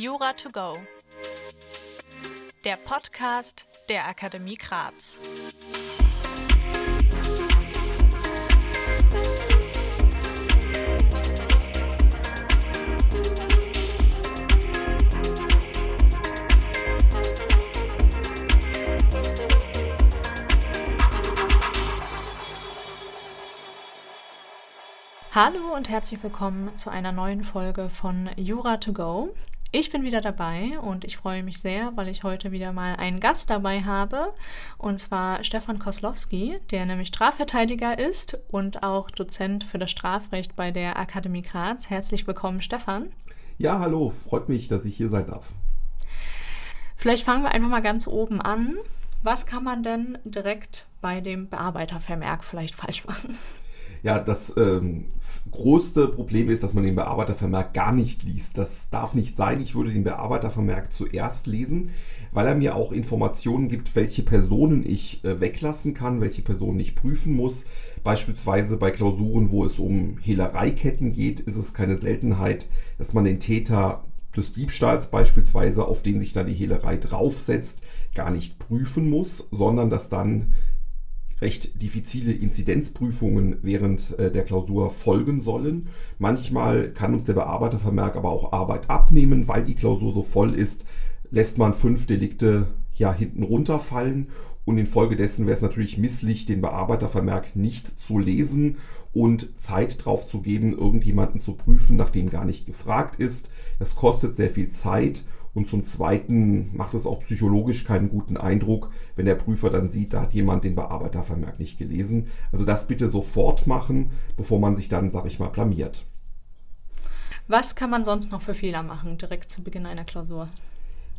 Jura to go. Der Podcast der Akademie Graz. Hallo und herzlich willkommen zu einer neuen Folge von Jura to go. Ich bin wieder dabei und ich freue mich sehr, weil ich heute wieder mal einen Gast dabei habe, und zwar Stefan Koslowski, der nämlich Strafverteidiger ist und auch Dozent für das Strafrecht bei der Akademie Graz. Herzlich willkommen, Stefan. Ja, hallo, freut mich, dass ich hier sein darf. Vielleicht fangen wir einfach mal ganz oben an. Was kann man denn direkt bei dem Bearbeitervermerk vielleicht falsch machen? Ja, das ähm, größte Problem ist, dass man den Bearbeitervermerk gar nicht liest. Das darf nicht sein. Ich würde den Bearbeitervermerk zuerst lesen, weil er mir auch Informationen gibt, welche Personen ich äh, weglassen kann, welche Personen ich prüfen muss. Beispielsweise bei Klausuren, wo es um Hehlereiketten geht, ist es keine Seltenheit, dass man den Täter des Diebstahls beispielsweise, auf den sich dann die Hehlerei draufsetzt, gar nicht prüfen muss, sondern dass dann recht diffizile Inzidenzprüfungen während äh, der Klausur folgen sollen. Manchmal kann uns der Bearbeitervermerk aber auch Arbeit abnehmen, weil die Klausur so voll ist, lässt man fünf Delikte ja hinten runterfallen und infolgedessen wäre es natürlich misslich, den Bearbeitervermerk nicht zu lesen und Zeit drauf zu geben, irgendjemanden zu prüfen, nachdem gar nicht gefragt ist. Es kostet sehr viel Zeit und zum Zweiten macht es auch psychologisch keinen guten Eindruck, wenn der Prüfer dann sieht, da hat jemand den Bearbeitervermerk nicht gelesen. Also das bitte sofort machen, bevor man sich dann, sag ich mal, blamiert. Was kann man sonst noch für Fehler machen, direkt zu Beginn einer Klausur?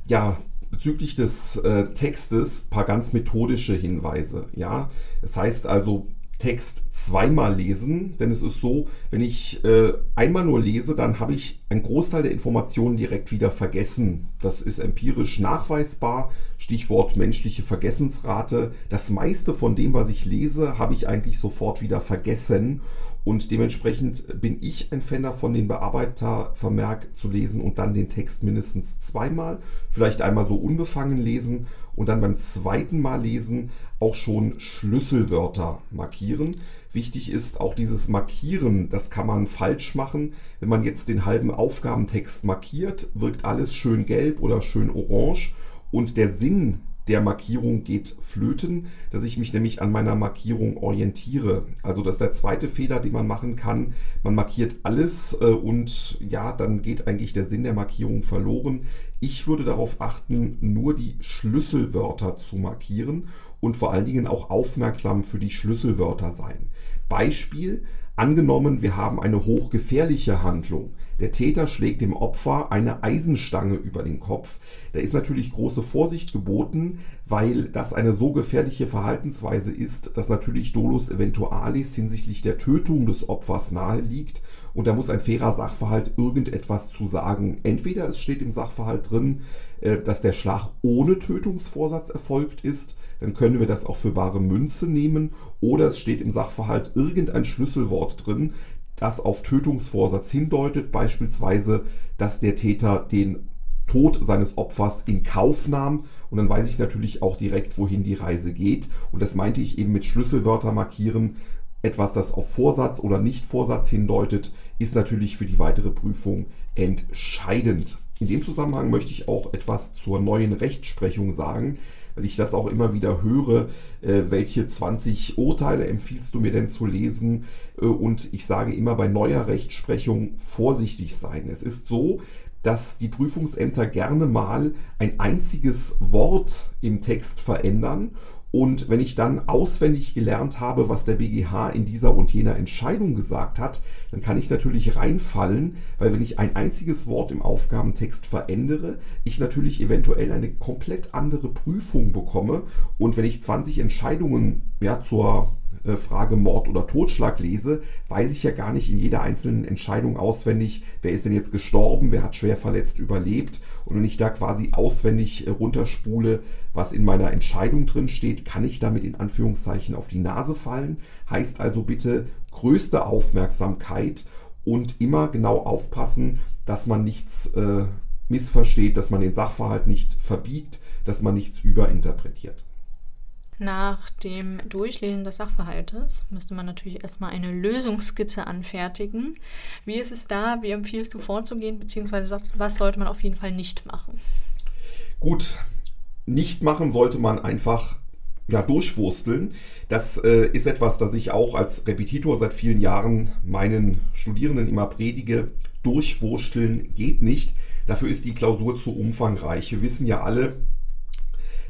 Ja, bezüglich des äh, Textes paar ganz methodische Hinweise. Ja, das heißt also Text zweimal lesen, denn es ist so, wenn ich äh, einmal nur lese, dann habe ich einen Großteil der Informationen direkt wieder vergessen. Das ist empirisch nachweisbar. Stichwort menschliche Vergessensrate. Das meiste von dem, was ich lese, habe ich eigentlich sofort wieder vergessen. Und dementsprechend bin ich ein Fan davon, den Bearbeitervermerk zu lesen und dann den Text mindestens zweimal, vielleicht einmal so unbefangen lesen und dann beim zweiten Mal lesen auch schon Schlüsselwörter markieren. Wichtig ist auch dieses Markieren, das kann man falsch machen. Wenn man jetzt den halben Aufgabentext markiert, wirkt alles schön gelb oder schön orange und der Sinn der Markierung geht flöten, dass ich mich nämlich an meiner Markierung orientiere. Also das ist der zweite Fehler, den man machen kann. Man markiert alles äh, und ja, dann geht eigentlich der Sinn der Markierung verloren. Ich würde darauf achten, nur die Schlüsselwörter zu markieren und vor allen Dingen auch aufmerksam für die Schlüsselwörter sein. Beispiel, Angenommen, wir haben eine hochgefährliche Handlung. Der Täter schlägt dem Opfer eine Eisenstange über den Kopf. Da ist natürlich große Vorsicht geboten, weil das eine so gefährliche Verhaltensweise ist, dass natürlich Dolus eventualis hinsichtlich der Tötung des Opfers nahe liegt und da muss ein fairer Sachverhalt irgendetwas zu sagen. Entweder es steht im Sachverhalt drin, äh, dass der Schlag ohne Tötungsvorsatz erfolgt ist, dann können wir das auch für bare Münze nehmen, oder es steht im Sachverhalt irgendein Schlüsselwort drin, das auf Tötungsvorsatz hindeutet, beispielsweise, dass der Täter den Tod seines Opfers in Kauf nahm. Und dann weiß ich natürlich auch direkt, wohin die Reise geht. Und das meinte ich eben mit Schlüsselwörter markieren. Etwas, das auf Vorsatz oder Nicht-Vorsatz hindeutet, ist natürlich für die weitere Prüfung entscheidend. In dem Zusammenhang möchte ich auch etwas zur neuen Rechtsprechung sagen, weil ich das auch immer wieder höre. Äh, welche 20 Urteile empfiehlst du mir denn zu lesen? Äh, und ich sage immer bei neuer Rechtsprechung vorsichtig sein. Es ist so, dass die Prüfungsämter gerne mal ein einziges Wort im Text verändern und wenn ich dann auswendig gelernt habe, was der BGH in dieser und jener Entscheidung gesagt hat, dann kann ich natürlich reinfallen, weil wenn ich ein einziges Wort im Aufgabentext verändere, ich natürlich eventuell eine komplett andere Prüfung bekomme. Und wenn ich 20 Entscheidungen ja, zur äh, Frage Mord oder Totschlag lese, weiß ich ja gar nicht in jeder einzelnen Entscheidung auswendig, wer ist denn jetzt gestorben, wer hat schwer verletzt überlebt. Und wenn ich da quasi auswendig äh, runterspule, was in meiner Entscheidung drin steht, kann ich damit in Anführungszeichen auf die Nase fallen. Heißt also bitte größte Aufmerksamkeit und immer genau aufpassen, dass man nichts äh, missversteht, dass man den Sachverhalt nicht verbiegt, dass man nichts überinterpretiert. Nach dem Durchlesen des Sachverhaltes müsste man natürlich erstmal eine Lösungsskizze anfertigen. Wie ist es da? Wie empfiehlst du vorzugehen? Beziehungsweise was sollte man auf jeden Fall nicht machen? Gut, nicht machen sollte man einfach ja, durchwursteln. Das äh, ist etwas, das ich auch als Repetitor seit vielen Jahren meinen Studierenden immer predige. Durchwursteln geht nicht. Dafür ist die Klausur zu umfangreich. Wir wissen ja alle,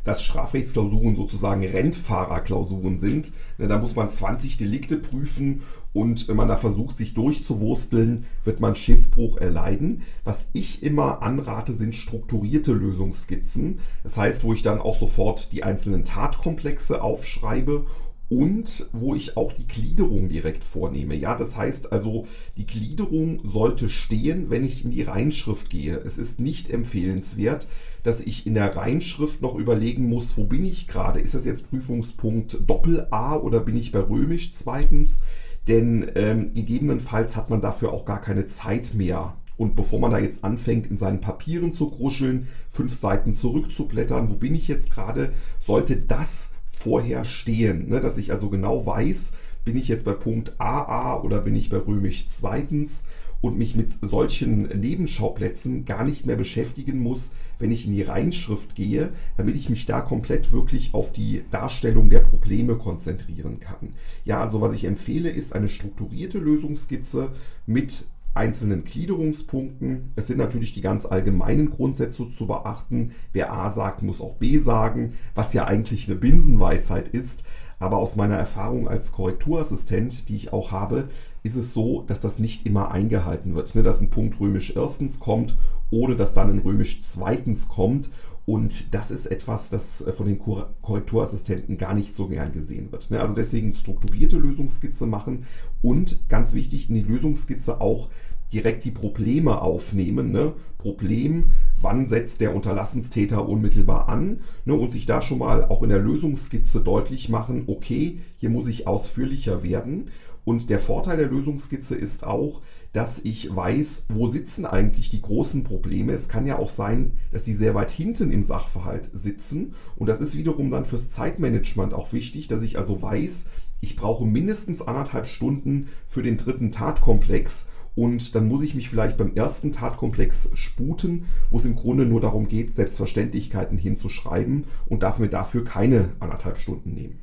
dass Strafrechtsklausuren sozusagen Rennfahrerklausuren sind. Ne, da muss man 20 Delikte prüfen und wenn man da versucht, sich durchzuwursteln, wird man Schiffbruch erleiden. Was ich immer anrate, sind strukturierte Lösungsskizzen. Das heißt, wo ich dann auch sofort die einzelnen Tatkomplexe aufschreibe und wo ich auch die Gliederung direkt vornehme. Ja, das heißt also, die Gliederung sollte stehen, wenn ich in die Reinschrift gehe. Es ist nicht empfehlenswert, dass ich in der Reinschrift noch überlegen muss, wo bin ich gerade? Ist das jetzt Prüfungspunkt Doppel A oder bin ich bei Römisch zweitens? Denn ähm, gegebenenfalls hat man dafür auch gar keine Zeit mehr. Und bevor man da jetzt anfängt, in seinen Papieren zu gruscheln, fünf Seiten zurückzublättern, wo bin ich jetzt gerade, sollte das vorher stehen. Ne? Dass ich also genau weiß, bin ich jetzt bei Punkt AA oder bin ich bei Römisch zweitens und mich mit solchen Nebenschauplätzen gar nicht mehr beschäftigen muss, wenn ich in die Reinschrift gehe, damit ich mich da komplett wirklich auf die Darstellung der Probleme konzentrieren kann. Ja, also was ich empfehle, ist eine strukturierte Lösungsskizze mit einzelnen Gliederungspunkten. Es sind natürlich die ganz allgemeinen Grundsätze zu beachten. Wer A sagt, muss auch B sagen, was ja eigentlich eine Binsenweisheit ist. Aber aus meiner Erfahrung als Korrekturassistent, die ich auch habe, ist es so, dass das nicht immer eingehalten wird. Ne? Dass ein Punkt römisch erstens kommt, ohne dass dann ein römisch zweitens kommt. Und das ist etwas, das äh, von den Korrekturassistenten gar nicht so gern gesehen wird. Ne? Also deswegen strukturierte Lösungsskizze machen und ganz wichtig in die Lösungsskizze auch direkt die Probleme aufnehmen. Ne? Problem, wann setzt der Unterlassenstäter unmittelbar an ne? und sich da schon mal auch in der Lösungsskizze deutlich machen, okay, hier muss ich ausführlicher werden. Und der Vorteil der Lösungsskizze ist auch, dass ich weiß, wo sitzen eigentlich die großen Probleme. Es kann ja auch sein, dass die sehr weit hinten im Sachverhalt sitzen. Und das ist wiederum dann fürs Zeitmanagement auch wichtig, dass ich also weiß, ich brauche mindestens anderthalb Stunden für den dritten Tatkomplex und dann muss ich mich vielleicht beim ersten Tatkomplex sputen, wo es im Grunde nur darum geht, Selbstverständlichkeiten hinzuschreiben und darf mir dafür keine anderthalb Stunden nehmen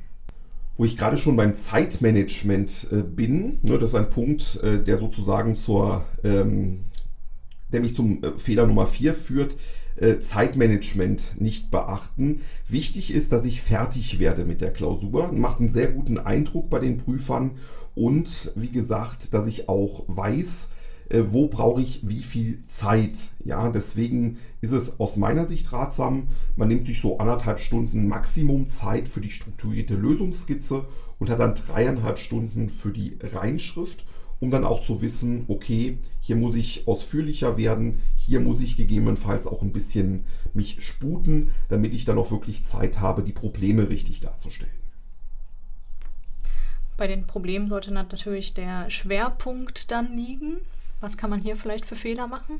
wo ich gerade schon beim Zeitmanagement äh, bin. Ne, das ist ein Punkt, äh, der sozusagen zur, ähm, der mich zum äh, Fehler Nummer 4 führt. Äh, Zeitmanagement nicht beachten. Wichtig ist, dass ich fertig werde mit der Klausur. Macht einen sehr guten Eindruck bei den Prüfern und wie gesagt, dass ich auch weiß, äh, wo brauche ich wie viel Zeit. Ja, deswegen ist es aus meiner Sicht ratsam, man nimmt sich so anderthalb Stunden Maximum Zeit für die strukturierte Lösungsskizze und hat dann dreieinhalb Stunden für die Reinschrift, um dann auch zu wissen, okay, hier muss ich ausführlicher werden, hier muss ich gegebenenfalls auch ein bisschen mich sputen, damit ich dann auch wirklich Zeit habe, die Probleme richtig darzustellen. Bei den Problemen sollte natürlich der Schwerpunkt dann liegen. Was kann man hier vielleicht für Fehler machen?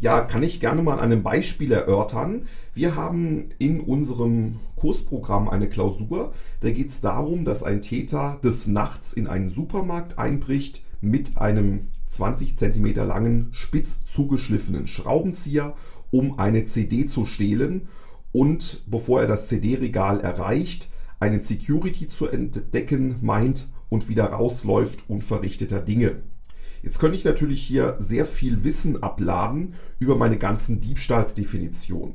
Ja, kann ich gerne mal an einem Beispiel erörtern. Wir haben in unserem Kursprogramm eine Klausur. Da geht es darum, dass ein Täter des Nachts in einen Supermarkt einbricht mit einem 20 cm langen, spitz zugeschliffenen Schraubenzieher, um eine CD zu stehlen und bevor er das CD-Regal erreicht, einen Security zu entdecken meint und wieder rausläuft unverrichteter Dinge. Jetzt könnte ich natürlich hier sehr viel Wissen abladen über meine ganzen Diebstahlsdefinitionen.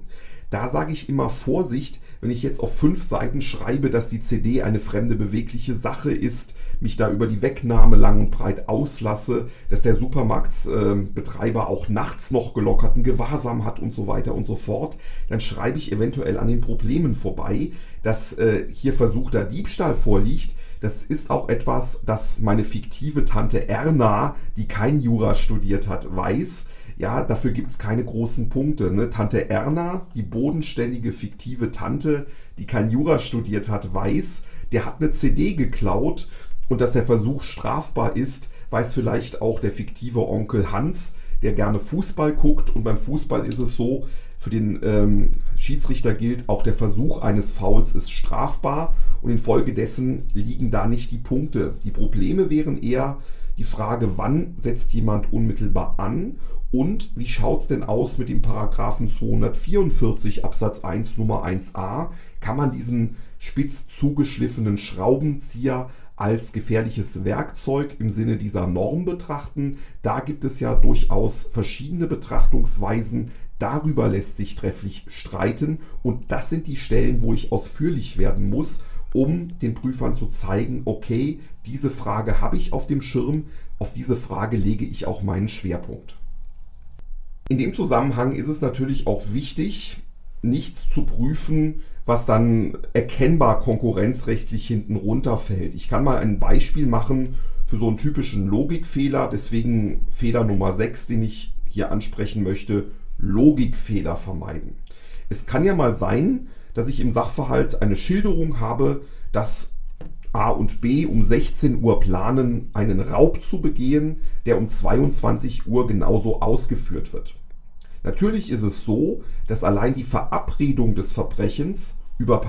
Da sage ich immer Vorsicht, wenn ich jetzt auf fünf Seiten schreibe, dass die CD eine fremde bewegliche Sache ist, mich da über die Wegnahme lang und breit auslasse, dass der Supermarktbetreiber äh, auch nachts noch gelockerten Gewahrsam hat und so weiter und so fort, dann schreibe ich eventuell an den Problemen vorbei, dass äh, hier versuchter Diebstahl vorliegt. Das ist auch etwas, das meine fiktive Tante Erna, die kein Jura studiert hat, weiß ja, dafür gibt es keine großen Punkte. Ne? Tante Erna, die bodenständige, fiktive Tante, die kein Jura studiert hat, weiß, der hat eine CD geklaut und dass der Versuch strafbar ist, weiß vielleicht auch der fiktive Onkel Hans, der gerne Fußball guckt und beim Fußball ist es so, für den ähm, Schiedsrichter gilt, auch der Versuch eines Fouls ist strafbar und infolgedessen liegen da nicht die Punkte. Die Probleme wären eher die Frage, wann setzt jemand unmittelbar an und wie schaut es denn aus mit dem Paragraphen 244 Absatz 1 Nummer 1a? Kann man diesen spitz zugeschliffenen Schraubenzieher als gefährliches Werkzeug im Sinne dieser Norm betrachten. Da gibt es ja durchaus verschiedene Betrachtungsweisen. Darüber lässt sich trefflich streiten und das sind die Stellen, wo ich ausführlich werden muss, um den Prüfern zu zeigen, okay, diese Frage habe ich auf dem Schirm, auf diese Frage lege ich auch meinen Schwerpunkt. In dem Zusammenhang ist es natürlich auch wichtig, nichts zu prüfen, was dann erkennbar konkurrenzrechtlich hinten runterfällt. Ich kann mal ein Beispiel machen für so einen typischen Logikfehler, deswegen Fehler Nummer 6, den ich hier ansprechen möchte, Logikfehler vermeiden. Es kann ja mal sein, dass ich im Sachverhalt eine Schilderung habe, dass A und B um 16 Uhr planen, einen Raub zu begehen, der um 22 Uhr genauso ausgeführt wird. Natürlich ist es so, dass allein die Verabredung des Verbrechens über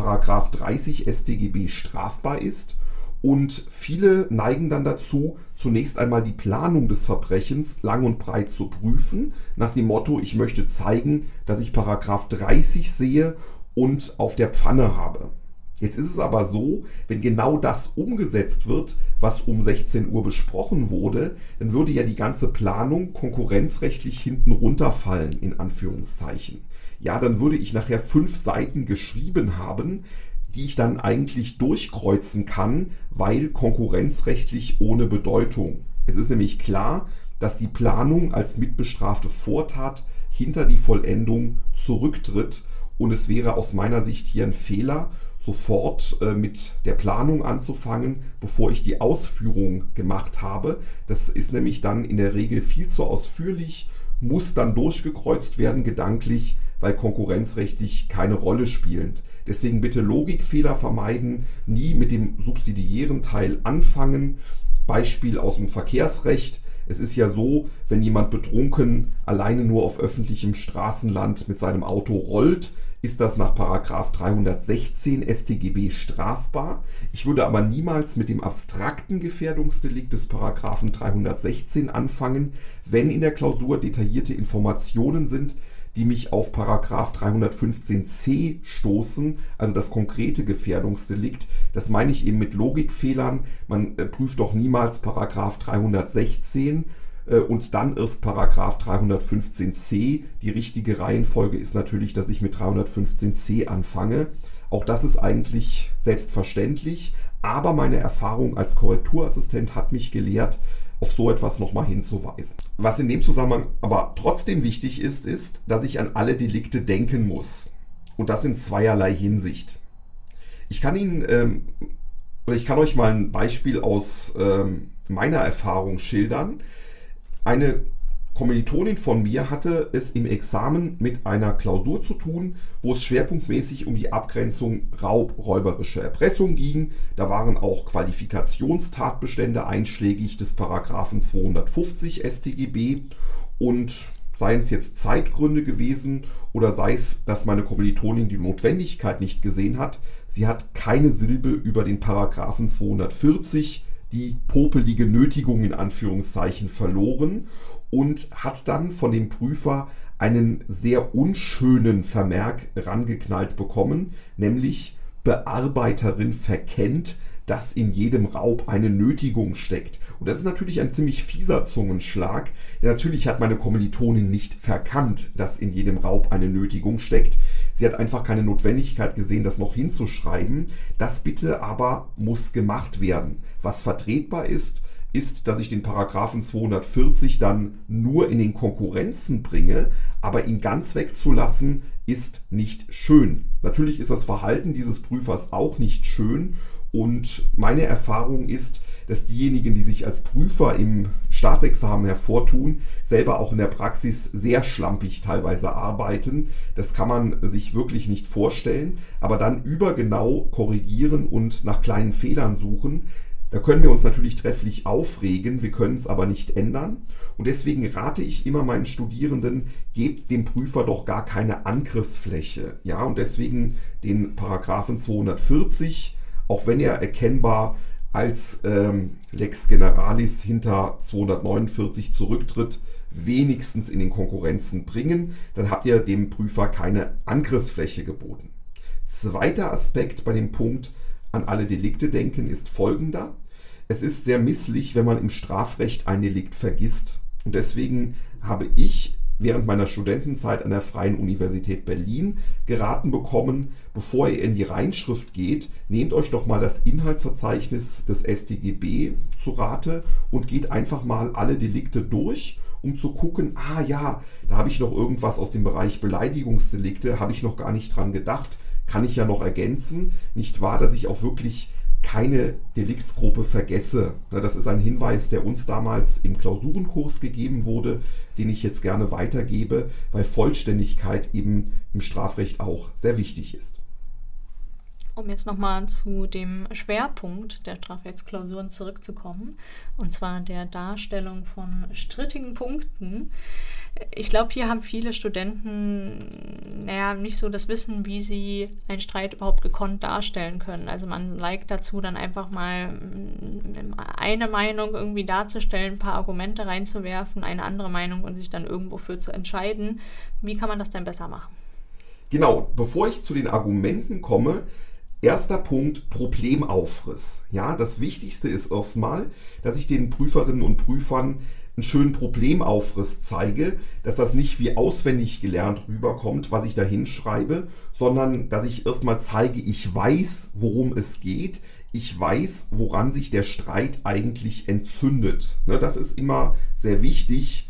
30 StGB strafbar ist und viele neigen dann dazu, zunächst einmal die Planung des Verbrechens lang und breit zu prüfen, nach dem Motto, ich möchte zeigen, dass ich 30 sehe und auf der Pfanne habe. Jetzt ist es aber so, wenn genau das umgesetzt wird, was um 16 Uhr besprochen wurde, dann würde ja die ganze Planung konkurrenzrechtlich hinten runterfallen, in Anführungszeichen. Ja, dann würde ich nachher fünf Seiten geschrieben haben, die ich dann eigentlich durchkreuzen kann, weil konkurrenzrechtlich ohne Bedeutung. Es ist nämlich klar, dass die Planung als mitbestrafte Vortat hinter die Vollendung zurücktritt und es wäre aus meiner Sicht hier ein Fehler, sofort äh, mit der Planung anzufangen, bevor ich die Ausführung gemacht habe. Das ist nämlich dann in der Regel viel zu ausführlich, muss dann durchgekreuzt werden gedanklich, weil konkurrenzrechtlich keine Rolle spielend. Deswegen bitte Logikfehler vermeiden, nie mit dem subsidiären Teil anfangen. Beispiel aus dem Verkehrsrecht. Es ist ja so, wenn jemand betrunken alleine nur auf öffentlichem Straßenland mit seinem Auto rollt, ist das nach 316 StGB strafbar. Ich würde aber niemals mit dem abstrakten Gefährdungsdelikt des 316 anfangen, wenn in der Klausur detaillierte Informationen sind, die mich auf Paragraph 315c stoßen, also das konkrete Gefährdungsdelikt. Das meine ich eben mit Logikfehlern. Man äh, prüft doch niemals Paragraph 316 äh, und dann erst Paragraph 315c. Die richtige Reihenfolge ist natürlich, dass ich mit 315c anfange. Auch das ist eigentlich selbstverständlich, aber meine Erfahrung als Korrekturassistent hat mich gelehrt, auf so etwas nochmal hinzuweisen. Was in dem Zusammenhang aber trotzdem wichtig ist, ist, dass ich an alle Delikte denken muss. Und das in zweierlei Hinsicht. Ich kann Ihnen, ähm, oder ich kann euch mal ein Beispiel aus ähm, meiner Erfahrung schildern. Eine Kommilitonin von mir hatte es im Examen mit einer Klausur zu tun, wo es schwerpunktmäßig um die Abgrenzung raubräuberische Erpressung ging. Da waren auch Qualifikationstatbestände einschlägig des Paragraphen 250 StGB und seien es jetzt Zeitgründe gewesen oder sei es, dass meine Kommilitonin die Notwendigkeit nicht gesehen hat. Sie hat keine Silbe über den Paragraphen 240 die popelige Nötigung in Anführungszeichen verloren und hat dann von dem Prüfer einen sehr unschönen Vermerk rangeknallt bekommen, nämlich Bearbeiterin verkennt, dass in jedem Raub eine Nötigung steckt. Und das ist natürlich ein ziemlich fieser Zungenschlag. Denn natürlich hat meine Kommilitonin nicht verkannt, dass in jedem Raub eine Nötigung steckt. Sie hat einfach keine Notwendigkeit gesehen, das noch hinzuschreiben. Das bitte aber muss gemacht werden. Was vertretbar ist, ist, dass ich den Paragraphen 240 dann nur in den Konkurrenzen bringe, aber ihn ganz wegzulassen ist nicht schön. Natürlich ist das Verhalten dieses Prüfers auch nicht schön und meine Erfahrung ist, dass diejenigen, die sich als Prüfer im Staatsexamen hervortun, selber auch in der Praxis sehr schlampig teilweise arbeiten. Das kann man sich wirklich nicht vorstellen, aber dann übergenau korrigieren und nach kleinen Fehlern suchen, Da können wir uns natürlich trefflich aufregen, wir können es aber nicht ändern. Und deswegen rate ich immer meinen Studierenden, gebt dem Prüfer doch gar keine Angriffsfläche. Ja, und deswegen den Paragraphen 240, auch wenn er erkennbar als ähm, Lex Generalis hinter 249 zurücktritt, wenigstens in den Konkurrenzen bringen. Dann habt ihr dem Prüfer keine Angriffsfläche geboten. Zweiter Aspekt bei dem Punkt, an alle Delikte denken, ist folgender. Es ist sehr misslich, wenn man im Strafrecht ein Delikt vergisst. Und deswegen habe ich während meiner Studentenzeit an der Freien Universität Berlin geraten bekommen, bevor ihr in die Reinschrift geht, nehmt euch doch mal das Inhaltsverzeichnis des StGB zu Rate und geht einfach mal alle Delikte durch, um zu gucken, ah ja, da habe ich noch irgendwas aus dem Bereich Beleidigungsdelikte, habe ich noch gar nicht dran gedacht kann ich ja noch ergänzen. Nicht wahr, dass ich auch wirklich keine Deliktsgruppe vergesse. Das ist ein Hinweis, der uns damals im Klausurenkurs gegeben wurde, den ich jetzt gerne weitergebe, weil Vollständigkeit eben im Strafrecht auch sehr wichtig ist. Um jetzt nochmal zu dem Schwerpunkt der Strafrechtsklausuren zurückzukommen, und zwar der Darstellung von strittigen Punkten. Ich glaube, hier haben viele Studenten naja, nicht so das Wissen, wie sie einen Streit überhaupt gekonnt darstellen können. Also man neigt dazu, dann einfach mal mm, eine Meinung irgendwie darzustellen, ein paar Argumente reinzuwerfen, eine andere Meinung und sich dann irgendwo für zu entscheiden. Wie kann man das denn besser machen? Genau, bevor ich zu den Argumenten komme, Erster Punkt, Problemaufriss. Ja, das Wichtigste ist erstmal, dass ich den Prüferinnen und Prüfern einen schönen Problemaufriss zeige, dass das nicht wie auswendig gelernt rüberkommt, was ich da hinschreibe, sondern dass ich erstmal zeige, ich weiß, worum es geht, ich weiß, woran sich der Streit eigentlich entzündet. Ne, das ist immer sehr wichtig,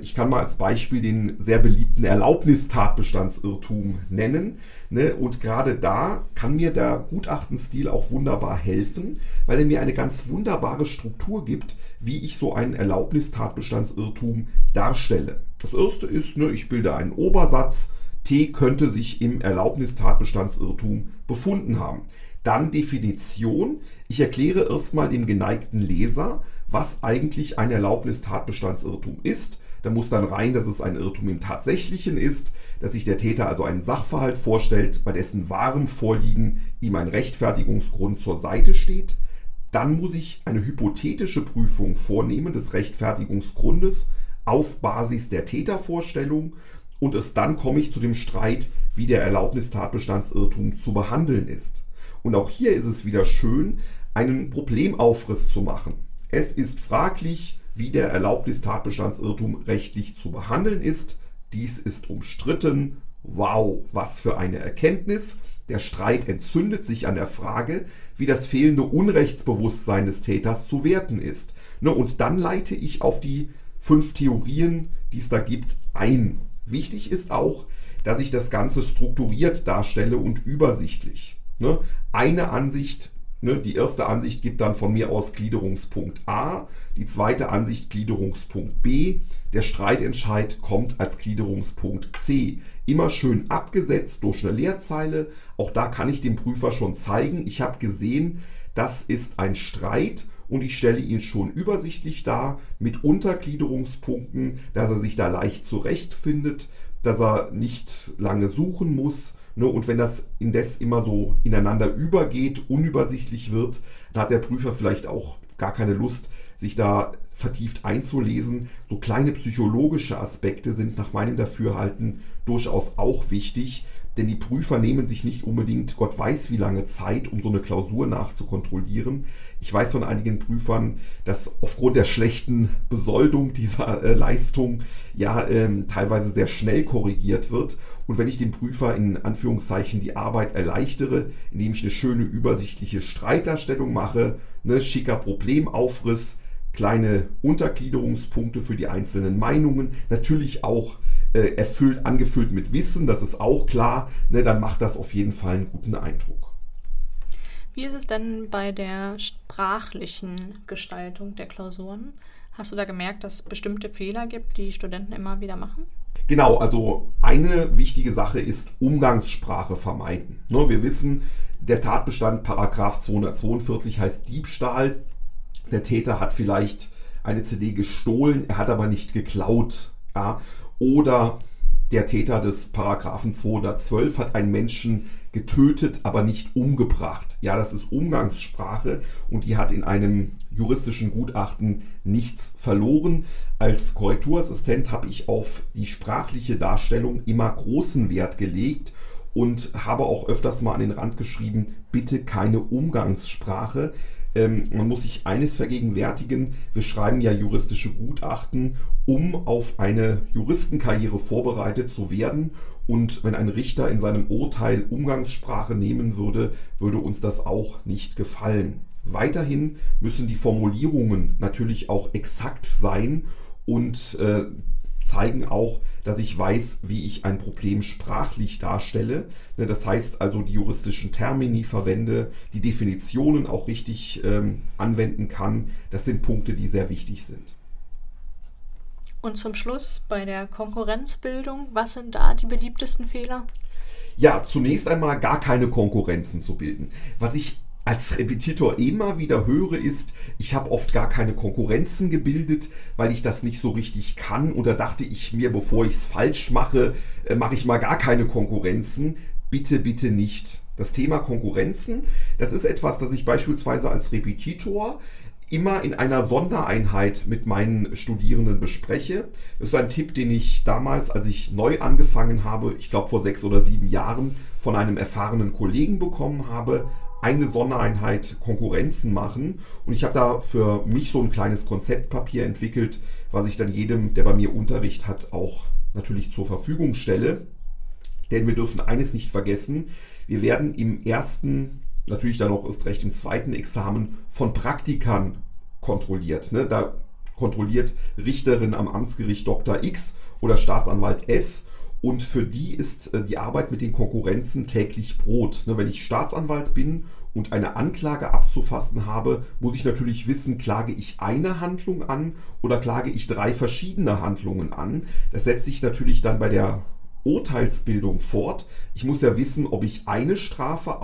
ich kann mal als Beispiel den sehr beliebten Erlaubnistatbestandsirrtum nennen. Ne? Und gerade da kann mir der Gutachtenstil auch wunderbar helfen, weil er mir eine ganz wunderbare Struktur gibt, wie ich so einen Erlaubnistatbestandsirrtum darstelle. Das erste ist, ne, ich bilde einen Obersatz. T könnte sich im Erlaubnistatbestandsirrtum befunden haben. Dann Definition. Ich erkläre erstmal dem geneigten Leser, was eigentlich ein Erlaubnistatbestandsirrtum ist. Da muss dann rein, dass es ein Irrtum im Tatsächlichen ist, dass sich der Täter also einen Sachverhalt vorstellt, bei dessen wahrem Vorliegen ihm ein Rechtfertigungsgrund zur Seite steht. Dann muss ich eine hypothetische Prüfung vornehmen des Rechtfertigungsgrundes auf Basis der Tätervorstellung und erst dann komme ich zu dem Streit, wie der Erlaubnistatbestandsirrtum zu behandeln ist. Und auch hier ist es wieder schön, einen Problemaufriss zu machen. Es ist fraglich, wie der Erlaubnistatbestandsirrtum rechtlich zu behandeln ist. Dies ist umstritten. Wow, was für eine Erkenntnis. Der Streit entzündet sich an der Frage, wie das fehlende Unrechtsbewusstsein des Täters zu werten ist. Ne, und dann leite ich auf die fünf Theorien, die es da gibt, ein. Wichtig ist auch, dass ich das Ganze strukturiert darstelle und übersichtlich. Ne? Eine Ansicht, ne, die erste Ansicht gibt dann von mir aus Gliederungspunkt A, die zweite Ansicht Gliederungspunkt B, der Streitentscheid kommt als Gliederungspunkt C. Immer schön abgesetzt durch eine Leerzeile. Auch da kann ich dem Prüfer schon zeigen, ich habe gesehen, das ist ein Streit und ich stelle ihn schon übersichtlich dar mit Untergliederungspunkten, dass er sich da leicht zurechtfindet, dass er nicht lange suchen muss Ne? Und wenn das indes immer so ineinander übergeht, unübersichtlich wird, dann hat der Prüfer vielleicht auch gar keine Lust, sich da vertieft einzulesen. So kleine psychologische Aspekte sind nach meinem Dafürhalten durchaus auch wichtig, denn die Prüfer nehmen sich nicht unbedingt Gott weiß wie lange Zeit, um so eine Klausur nachzukontrollieren. Ich weiß von einigen Prüfern, dass aufgrund der schlechten Besoldung dieser äh, Leistung ja ähm, teilweise sehr schnell korrigiert wird. Und wenn ich dem Prüfer in Anführungszeichen die Arbeit erleichtere, indem ich eine schöne übersichtliche Streitdarstellung mache, ne, schicker Problemaufriss, kleine Untergliederungspunkte für die einzelnen Meinungen, natürlich auch äh, erfüllt, angefüllt mit Wissen, das ist auch klar, ne, dann macht das auf jeden Fall einen guten Eindruck. Wie ist es denn bei der sprachlichen Gestaltung der Klausuren? Hast du da gemerkt, dass es bestimmte Fehler gibt, die Studenten immer wieder machen? Genau, also eine wichtige Sache ist Umgangssprache vermeiden. Ne, wir wissen, der Tatbestand Paragraph 242 heißt Diebstahl. Der Täter hat vielleicht eine CD gestohlen, er hat aber nicht geklaut. Ja? Oder der Täter des Paragraphen 212 hat einen Menschen getötet, aber nicht umgebracht. Ja, das ist Umgangssprache und die hat in einem juristischen Gutachten nichts verloren. Als Korrekturassistent habe ich auf die sprachliche Darstellung immer großen Wert gelegt und habe auch öfters mal an den Rand geschrieben, bitte keine Umgangssprache. Ähm, man muss sich eines vergegenwärtigen, wir schreiben ja juristische Gutachten, um auf eine Juristenkarriere vorbereitet zu werden. Und wenn ein Richter in seinem Urteil Umgangssprache nehmen würde, würde uns das auch nicht gefallen. Weiterhin müssen die Formulierungen natürlich auch exakt sein und äh, zeigen auch, dass ich weiß, wie ich ein Problem sprachlich darstelle. Ne, das heißt also, die juristischen Termini verwende, die Definitionen auch richtig ähm, anwenden kann. Das sind Punkte, die sehr wichtig sind. Und zum Schluss bei der Konkurrenzbildung, was sind da die beliebtesten Fehler? Ja, zunächst einmal gar keine Konkurrenzen zu bilden. Was ich als Repetitor immer wieder höre, ist, ich habe oft gar keine Konkurrenzen gebildet, weil ich das nicht so richtig kann. Und da dachte ich mir, bevor ich es falsch mache, äh, mache ich mal gar keine Konkurrenzen. Bitte, bitte nicht. Das Thema Konkurrenzen, das ist etwas, das ich beispielsweise als Repetitor immer in einer Sondereinheit mit meinen Studierenden bespreche. Das ist ein Tipp, den ich damals, als ich neu angefangen habe, ich glaube vor sechs oder sieben Jahren, von einem erfahrenen Kollegen bekommen habe eine Sondereinheit Konkurrenzen machen. Und ich habe da für mich so ein kleines Konzeptpapier entwickelt, was ich dann jedem, der bei mir Unterricht hat, auch natürlich zur Verfügung stelle. Denn wir dürfen eines nicht vergessen, wir werden im ersten, natürlich dann auch erst recht im zweiten Examen von Praktikern kontrolliert. Ne? Da kontrolliert Richterin am Amtsgericht Dr. X oder Staatsanwalt S und für die ist äh, die Arbeit mit den Konkurrenzen täglich Brot. Ne, wenn ich Staatsanwalt bin und eine Anklage abzufassen habe, muss ich natürlich wissen, klage ich eine Handlung an oder klage ich drei verschiedene Handlungen an. Das setzt sich natürlich dann bei der Urteilsbildung fort. Ich muss ja wissen, ob ich eine Strafe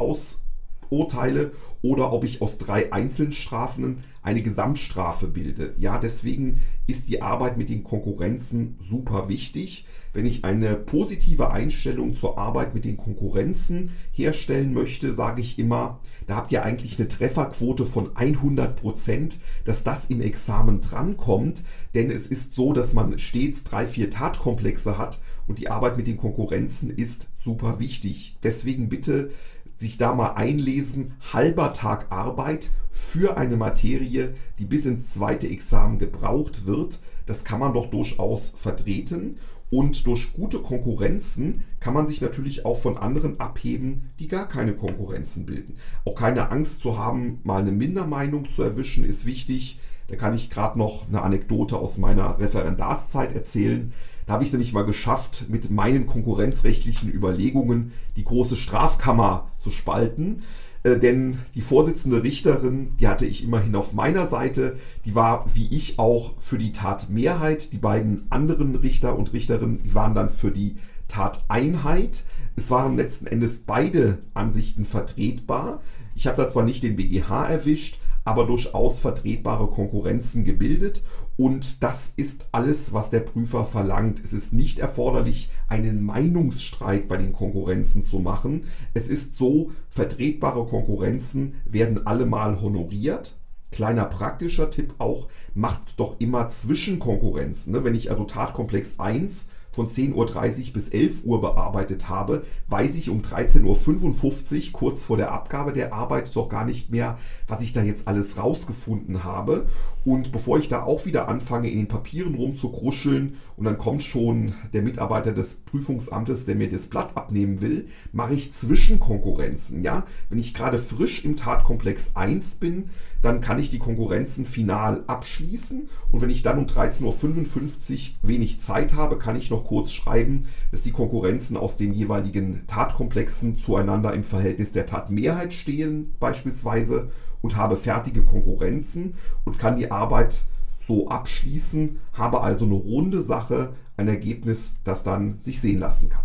ausurteile oder ob ich aus drei Einzelstrafen eine Gesamtstrafe bilde. Ja, deswegen ist die Arbeit mit den Konkurrenzen super wichtig. Wenn ich eine positive Einstellung zur Arbeit mit den Konkurrenzen herstellen möchte, sage ich immer, da habt ihr eigentlich eine Trefferquote von 100 Prozent, dass das im Examen drankommt. Denn es ist so, dass man stets drei, vier Tatkomplexe hat und die Arbeit mit den Konkurrenzen ist super wichtig. Deswegen bitte sich da mal einlesen, halber Tag Arbeit für eine Materie, die bis ins zweite Examen gebraucht wird, das kann man doch durchaus vertreten. Und durch gute Konkurrenzen kann man sich natürlich auch von anderen abheben, die gar keine Konkurrenzen bilden. Auch keine Angst zu haben, mal eine Mindermeinung zu erwischen, ist wichtig. Da kann ich gerade noch eine Anekdote aus meiner Referendarszeit erzählen. Da habe ich nämlich mal geschafft, mit meinen konkurrenzrechtlichen Überlegungen die große Strafkammer zu spalten. Äh, denn die Vorsitzende Richterin, die hatte ich immerhin auf meiner Seite, die war wie ich auch für die Tatmehrheit. Die beiden anderen Richter und Richterinnen, die waren dann für die Tateinheit. Es waren letzten Endes beide Ansichten vertretbar. Ich habe da zwar nicht den BGH erwischt, aber durchaus vertretbare Konkurrenzen gebildet. Und das ist alles, was der Prüfer verlangt. Es ist nicht erforderlich, einen Meinungsstreit bei den Konkurrenzen zu machen. Es ist so, vertretbare Konkurrenzen werden allemal honoriert. Kleiner praktischer Tipp auch, macht doch immer Zwischenkonkurrenzen. Ne? Wenn ich also Tatkomplex 1 von 10.30 Uhr bis 11 Uhr bearbeitet habe, weiß ich um 13.55 Uhr, kurz vor der Abgabe der Arbeit, doch gar nicht mehr, was ich da jetzt alles rausgefunden habe. Und bevor ich da auch wieder anfange, in den Papieren rumzukruscheln und dann kommt schon der Mitarbeiter des Prüfungsamtes, der mir das Blatt abnehmen will, mache ich Zwischenkonkurrenzen. Ja? Wenn ich gerade frisch im Tatkomplex 1 bin, dann kann ich die Konkurrenzen final abschließen. Und wenn ich dann um 13.55 Uhr wenig Zeit habe, kann ich noch kurz schreiben, dass die Konkurrenzen aus den jeweiligen Tatkomplexen zueinander im Verhältnis der Tatmehrheit stehen, beispielsweise, und habe fertige Konkurrenzen und kann die Arbeit so abschließen, habe also eine runde Sache, ein Ergebnis, das dann sich sehen lassen kann.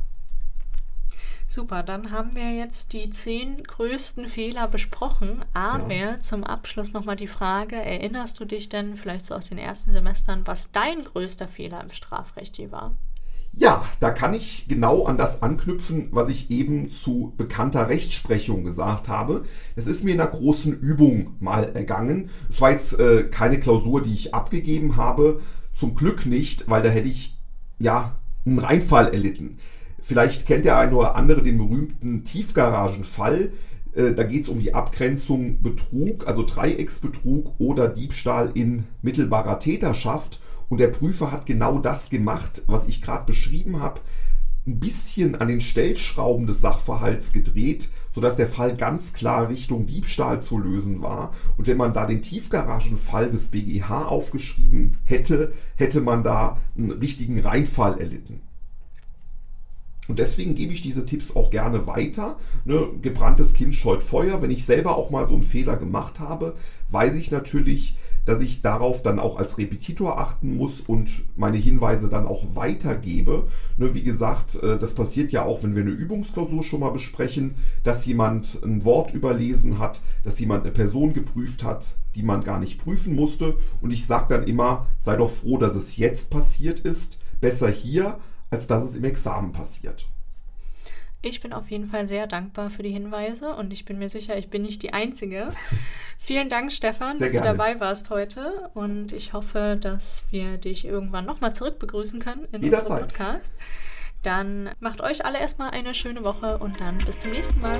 Super, dann haben wir jetzt die zehn größten Fehler besprochen. Aber ja. zum Abschluss nochmal die Frage: Erinnerst du dich denn vielleicht so aus den ersten Semestern, was dein größter Fehler im Strafrecht je war? Ja, da kann ich genau an das anknüpfen, was ich eben zu bekannter Rechtsprechung gesagt habe. Das ist mir in einer großen Übung mal ergangen. Es war jetzt äh, keine Klausur, die ich abgegeben habe. Zum Glück nicht, weil da hätte ich ja einen Reinfall erlitten. Vielleicht kennt der eine oder andere den berühmten Tiefgaragenfall. Äh, da geht es um die Abgrenzung Betrug, also Dreiecksbetrug oder Diebstahl in mittelbarer Täterschaft. Und der Prüfer hat genau das gemacht, was ich gerade beschrieben habe. Ein bisschen an den Stellschrauben des Sachverhalts gedreht, sodass der Fall ganz klar Richtung Diebstahl zu lösen war. Und wenn man da den Tiefgaragenfall des BGH aufgeschrieben hätte, hätte man da einen richtigen Reinfall erlitten. Und deswegen gebe ich diese Tipps auch gerne weiter. Ne, gebranntes Kind scheut Feuer. Wenn ich selber auch mal so einen Fehler gemacht habe, weiß ich natürlich, dass ich darauf dann auch als Repetitor achten muss und meine Hinweise dann auch weitergebe. Ne, wie gesagt, äh, das passiert ja auch, wenn wir eine Übungsklausur schon mal besprechen, dass jemand ein Wort überlesen hat, dass jemand eine Person geprüft hat, die man gar nicht prüfen musste. Und ich sage dann immer, sei doch froh, dass es jetzt passiert ist. Besser hier als dass es im Examen passiert. Ich bin auf jeden Fall sehr dankbar für die Hinweise und ich bin mir sicher, ich bin nicht die Einzige. Vielen Dank, Stefan, sehr dass gerne. du dabei warst heute und ich hoffe, dass wir dich irgendwann nochmal zurück begrüßen können in Jederzeit. unserem Podcast. Dann macht euch alle erstmal eine schöne Woche und dann bis zum nächsten Mal.